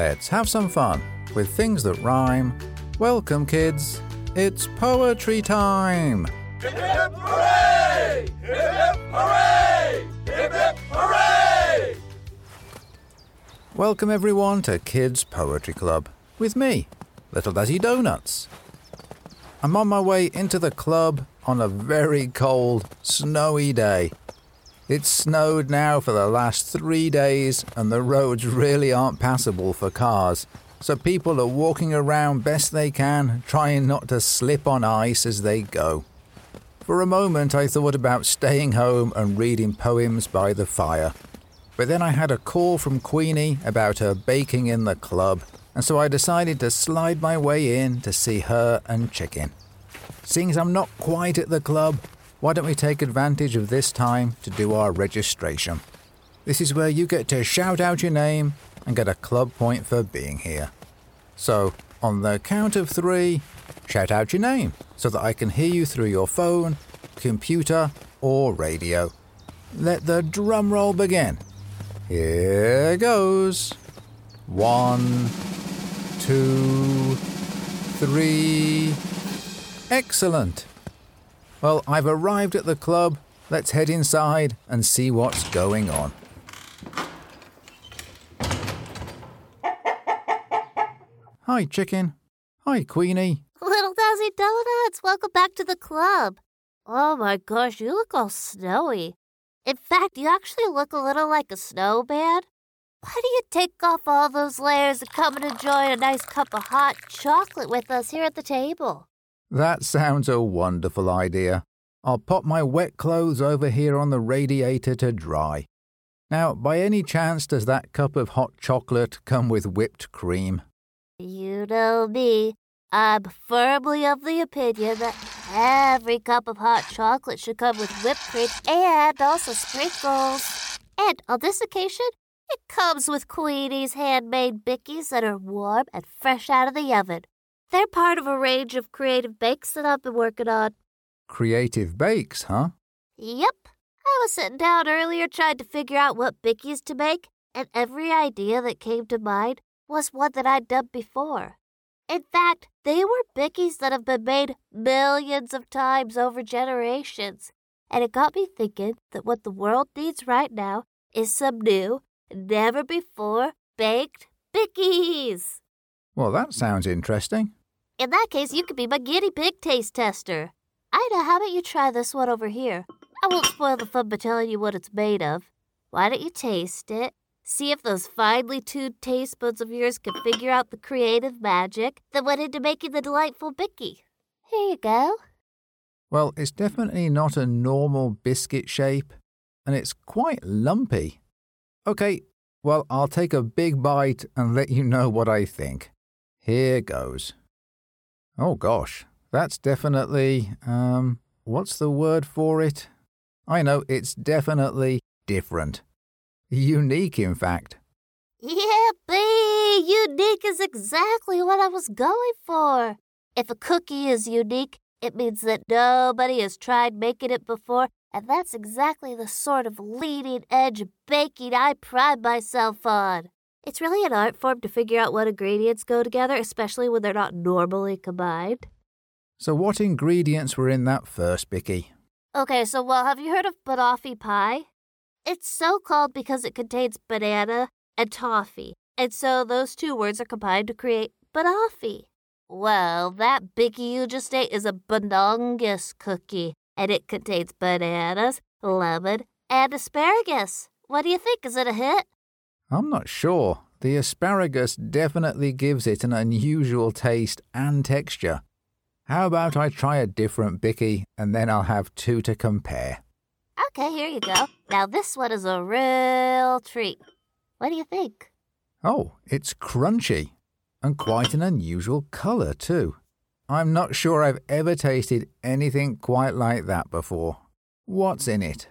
Let's have some fun with things that rhyme. Welcome, kids. It's poetry time. Hip hip hooray! Hip hip hooray! Hip hip hooray! Welcome, everyone, to Kids Poetry Club with me, Little Dazzy Donuts. I'm on my way into the club on a very cold, snowy day. It's snowed now for the last three days, and the roads really aren't passable for cars. So people are walking around best they can, trying not to slip on ice as they go. For a moment, I thought about staying home and reading poems by the fire. But then I had a call from Queenie about her baking in the club, and so I decided to slide my way in to see her and Chicken. Seeing as I'm not quite at the club, why don't we take advantage of this time to do our registration? This is where you get to shout out your name and get a club point for being here. So, on the count of three, shout out your name so that I can hear you through your phone, computer, or radio. Let the drum roll begin. Here goes. One, two, three. Excellent. Well, I've arrived at the club. Let's head inside and see what's going on. Hi, chicken. Hi, Queenie. Little Dazzy Donuts, welcome back to the club. Oh my gosh, you look all snowy. In fact, you actually look a little like a snowman. Why do you take off all those layers and come and enjoy a nice cup of hot chocolate with us here at the table? That sounds a wonderful idea. I'll pop my wet clothes over here on the radiator to dry. Now, by any chance, does that cup of hot chocolate come with whipped cream? You know me. I'm firmly of the opinion that every cup of hot chocolate should come with whipped cream and also sprinkles. And on this occasion, it comes with Queenie's handmade bickies that are warm and fresh out of the oven. They're part of a range of creative bakes that I've been working on. Creative bakes, huh? Yep. I was sitting down earlier trying to figure out what bickies to make, and every idea that came to mind was one that I'd done before. In fact, they were bickies that have been made millions of times over generations. And it got me thinking that what the world needs right now is some new, never before baked bickies. Well, that sounds interesting. In that case, you could be my guinea pig taste tester. Ida, how about you try this one over here? I won't spoil the fun by telling you what it's made of. Why don't you taste it? See if those finely tuned taste buds of yours can figure out the creative magic that went into making the delightful Bicky. Here you go. Well, it's definitely not a normal biscuit shape, and it's quite lumpy. Okay, well, I'll take a big bite and let you know what I think. Here goes. Oh gosh, that's definitely, um, what's the word for it? I know, it's definitely different. Unique, in fact. Yippee! Unique is exactly what I was going for. If a cookie is unique, it means that nobody has tried making it before, and that's exactly the sort of leading edge baking I pride myself on. It's really an art form to figure out what ingredients go together, especially when they're not normally combined. So, what ingredients were in that first, Bicky? Okay, so well, have you heard of banoffee pie? It's so called because it contains banana and toffee, and so those two words are combined to create banoffee. Well, that Bicky you just ate is a banongus cookie, and it contains bananas, lemon, and asparagus. What do you think? Is it a hit? I'm not sure. The asparagus definitely gives it an unusual taste and texture. How about I try a different Bicky and then I'll have two to compare? Okay, here you go. Now, this one is a real treat. What do you think? Oh, it's crunchy and quite an unusual colour, too. I'm not sure I've ever tasted anything quite like that before. What's in it?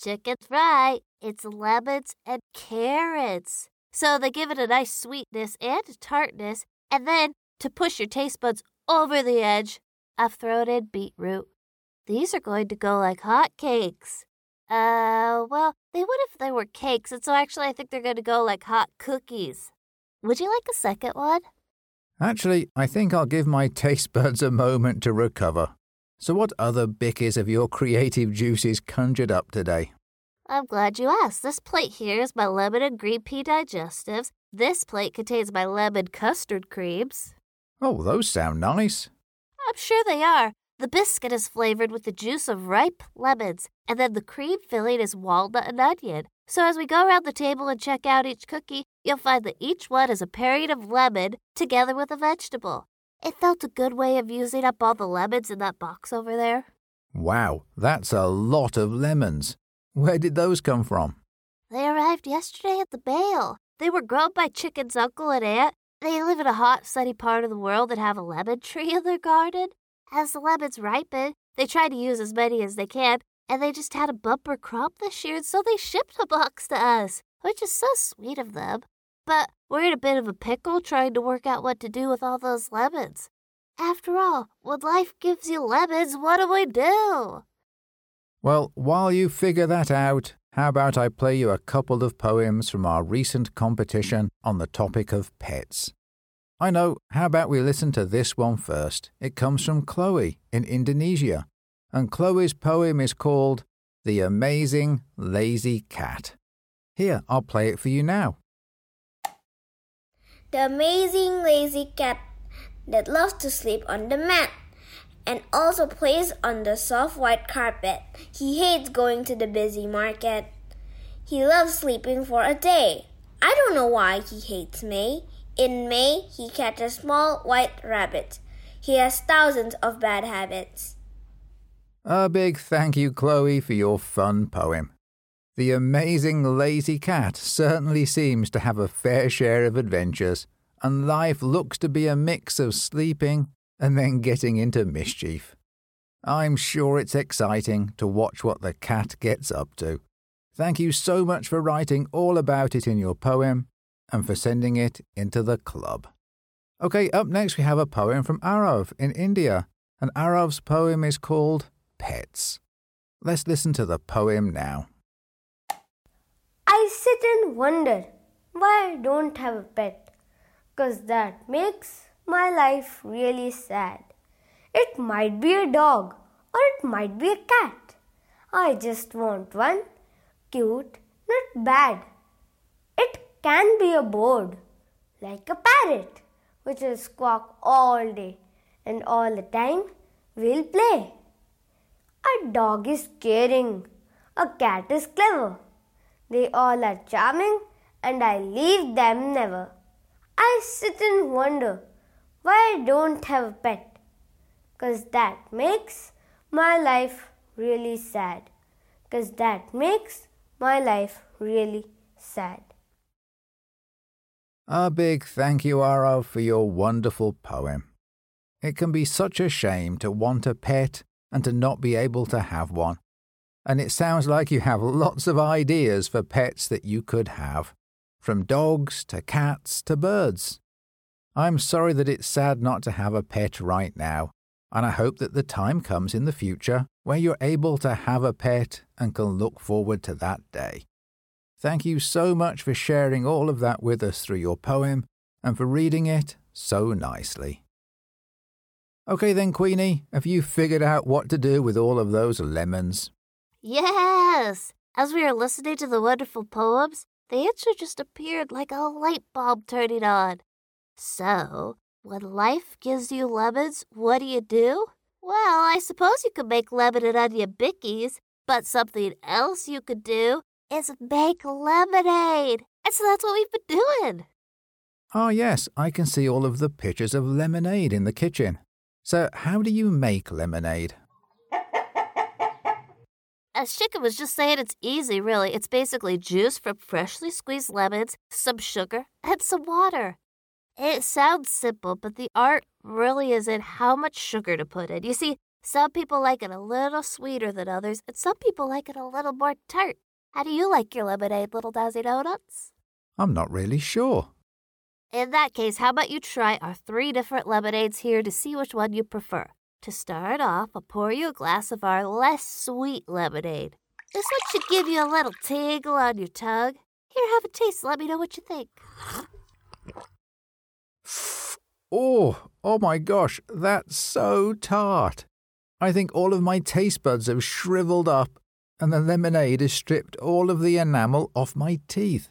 Chicken's fry, it's lemons and carrots. So they give it a nice sweetness and tartness, and then to push your taste buds over the edge, I've thrown in beetroot. These are going to go like hot cakes. Uh, well, they would if they were cakes, and so actually I think they're going to go like hot cookies. Would you like a second one? Actually, I think I'll give my taste buds a moment to recover. So, what other bickies have your creative juices conjured up today? I'm glad you asked. This plate here is my lemon and green pea digestives. This plate contains my lemon custard creams. Oh, those sound nice. I'm sure they are. The biscuit is flavored with the juice of ripe lemons, and then the cream filling is walnut and onion. So as we go around the table and check out each cookie, you'll find that each one is a pairing of lemon together with a vegetable. It felt a good way of using up all the lemons in that box over there. Wow, that's a lot of lemons. Where did those come from? They arrived yesterday at the bale. They were grown by Chicken's uncle and aunt. They live in a hot, sunny part of the world and have a lemon tree in their garden. As the lemons ripen, they try to use as many as they can, and they just had a bumper crop this year, and so they shipped a box to us, which is so sweet of them. But we're in a bit of a pickle trying to work out what to do with all those lemons. After all, when life gives you lemons, what do we do? Well, while you figure that out, how about I play you a couple of poems from our recent competition on the topic of pets? I know, how about we listen to this one first? It comes from Chloe in Indonesia, and Chloe's poem is called The Amazing Lazy Cat. Here, I'll play it for you now. The amazing lazy cat that loves to sleep on the mat and also plays on the soft white carpet. He hates going to the busy market. He loves sleeping for a day. I don't know why he hates May. In May, he catches small white rabbits. He has thousands of bad habits. A big thank you, Chloe, for your fun poem. The amazing lazy cat certainly seems to have a fair share of adventures, and life looks to be a mix of sleeping and then getting into mischief. I'm sure it's exciting to watch what the cat gets up to. Thank you so much for writing all about it in your poem and for sending it into the club. Okay, up next we have a poem from Arav in India, and Arav's poem is called Pets. Let's listen to the poem now. I sit and wonder why I don't have a pet, cause that makes my life really sad. It might be a dog or it might be a cat. I just want one, cute, not bad. It can be a bird, like a parrot, which will squawk all day and all the time we'll play. A dog is caring, a cat is clever. They all are charming and I leave them never. I sit and wonder why I don't have a pet, cause that makes my life really sad. Cause that makes my life really sad. A big thank you, Arav, for your wonderful poem. It can be such a shame to want a pet and to not be able to have one. And it sounds like you have lots of ideas for pets that you could have, from dogs to cats to birds. I'm sorry that it's sad not to have a pet right now, and I hope that the time comes in the future where you're able to have a pet and can look forward to that day. Thank you so much for sharing all of that with us through your poem and for reading it so nicely. Okay, then, Queenie, have you figured out what to do with all of those lemons? Yes! As we were listening to the wonderful poems, the answer just appeared like a light bulb turning on. So, when life gives you lemons, what do you do? Well, I suppose you could make lemon and onion bickies, but something else you could do is make lemonade. And so that's what we've been doing. Ah, yes, I can see all of the pictures of lemonade in the kitchen. So, how do you make lemonade? As Chicken was just saying, it's easy, really. It's basically juice from freshly squeezed lemons, some sugar, and some water. It sounds simple, but the art really is in how much sugar to put in. You see, some people like it a little sweeter than others, and some people like it a little more tart. How do you like your lemonade, Little Dazzy Donuts? I'm not really sure. In that case, how about you try our three different lemonades here to see which one you prefer? To start off, I'll pour you a glass of our less sweet lemonade. This one should give you a little tingle on your tongue. Here, have a taste. Let me know what you think. Oh, oh my gosh, that's so tart. I think all of my taste buds have shriveled up, and the lemonade has stripped all of the enamel off my teeth.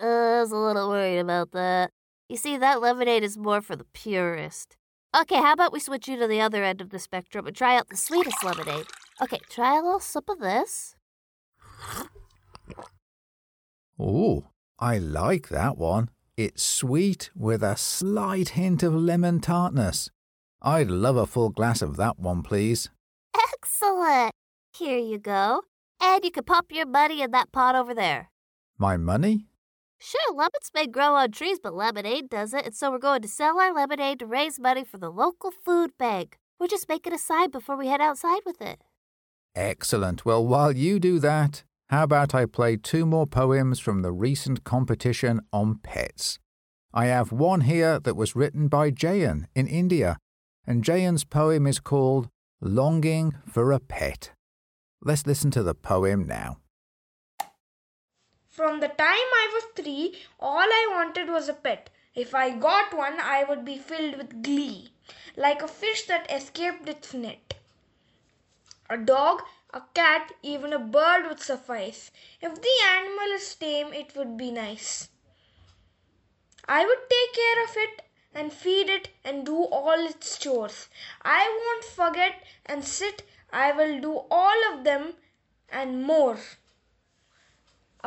Uh, I was a little worried about that. You see, that lemonade is more for the purist. Okay, how about we switch you to the other end of the spectrum and try out the sweetest lemonade? Okay, try a little sip of this. Oh, I like that one. It's sweet with a slight hint of lemon tartness. I'd love a full glass of that one, please. Excellent. Here you go. And you can pop your money in that pot over there. My money? Sure, lemons may grow on trees, but lemonade doesn't, and so we're going to sell our lemonade to raise money for the local food bank. We're just making a sign before we head outside with it. Excellent. Well, while you do that, how about I play two more poems from the recent competition on pets? I have one here that was written by Jayan in India, and Jayan's poem is called Longing for a Pet. Let's listen to the poem now. From the time I was three, all I wanted was a pet. If I got one, I would be filled with glee, like a fish that escaped its net. A dog, a cat, even a bird would suffice. If the animal is tame, it would be nice. I would take care of it and feed it and do all its chores. I won't forget and sit, I will do all of them and more.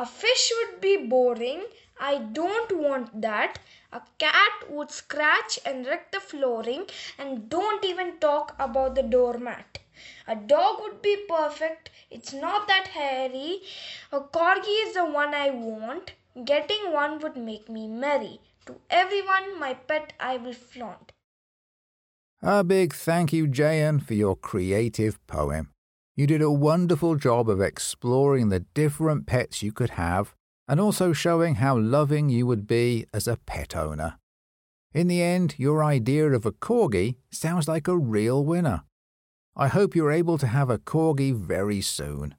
A fish would be boring. I don't want that. A cat would scratch and wreck the flooring and don't even talk about the doormat. A dog would be perfect. It's not that hairy. A corgi is the one I want. Getting one would make me merry. To everyone, my pet I will flaunt. A big thank you, Jayan, for your creative poem. You did a wonderful job of exploring the different pets you could have and also showing how loving you would be as a pet owner. In the end, your idea of a corgi sounds like a real winner. I hope you're able to have a corgi very soon.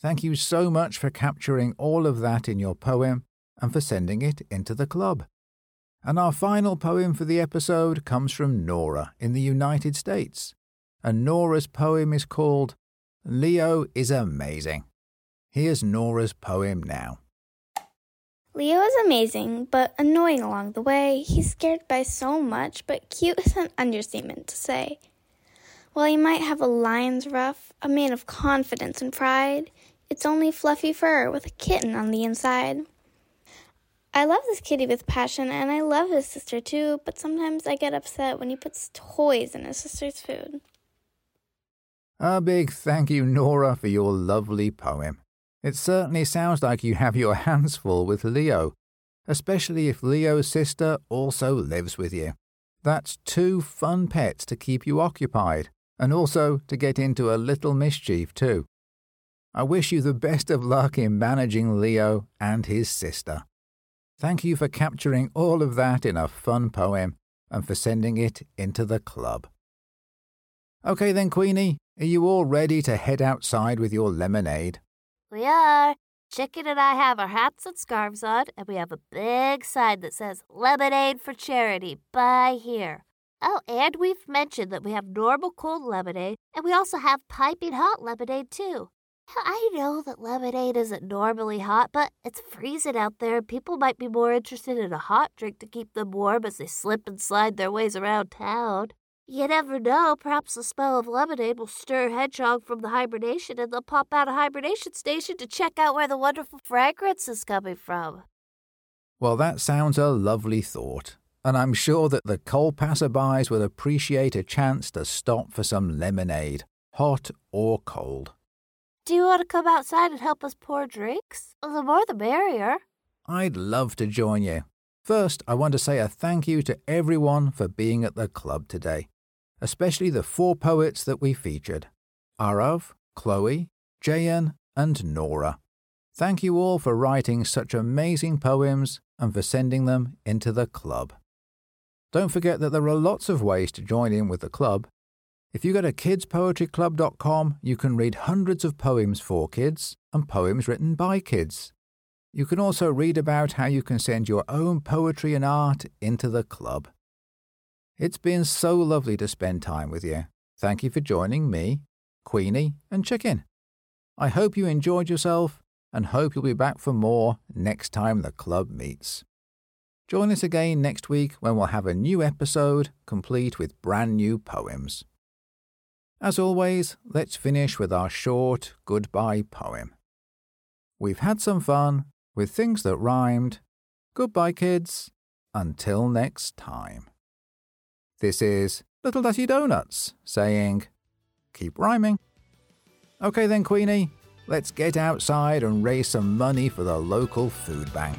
Thank you so much for capturing all of that in your poem and for sending it into the club. And our final poem for the episode comes from Nora in the United States. And Nora's poem is called Leo is Amazing. Here's Nora's poem now. Leo is amazing, but annoying along the way. He's scared by so much, but cute is an understatement to say. While he might have a lion's ruff, a man of confidence and pride, it's only fluffy fur with a kitten on the inside. I love this kitty with passion, and I love his sister too, but sometimes I get upset when he puts toys in his sister's food. A big thank you, Nora, for your lovely poem. It certainly sounds like you have your hands full with Leo, especially if Leo's sister also lives with you. That's two fun pets to keep you occupied, and also to get into a little mischief, too. I wish you the best of luck in managing Leo and his sister. Thank you for capturing all of that in a fun poem and for sending it into the club. Okay then, Queenie, are you all ready to head outside with your lemonade? We are. Chicken and I have our hats and scarves on, and we have a big sign that says Lemonade for Charity, buy here. Oh, and we've mentioned that we have normal cold lemonade, and we also have piping hot lemonade too. I know that lemonade isn't normally hot, but it's freezing out there, and people might be more interested in a hot drink to keep them warm as they slip and slide their ways around town. You never know, perhaps the smell of lemonade will stir Hedgehog from the hibernation and they'll pop out of hibernation station to check out where the wonderful fragrance is coming from. Well, that sounds a lovely thought, and I'm sure that the cold passerbys would appreciate a chance to stop for some lemonade, hot or cold. Do you want to come outside and help us pour drinks? The more the merrier. I'd love to join you. First, I want to say a thank you to everyone for being at the club today, especially the four poets that we featured Arav, Chloe, Jayan, and Nora. Thank you all for writing such amazing poems and for sending them into the club. Don't forget that there are lots of ways to join in with the club. If you go to kidspoetryclub.com, you can read hundreds of poems for kids and poems written by kids. You can also read about how you can send your own poetry and art into the club. It's been so lovely to spend time with you. Thank you for joining me, Queenie, and Chicken. I hope you enjoyed yourself and hope you'll be back for more next time the club meets. Join us again next week when we'll have a new episode complete with brand new poems. As always, let's finish with our short goodbye poem. We've had some fun with things that rhymed. Goodbye, kids. Until next time. This is Little Dazzy Donuts saying, Keep rhyming. Okay then, Queenie, let's get outside and raise some money for the local food bank.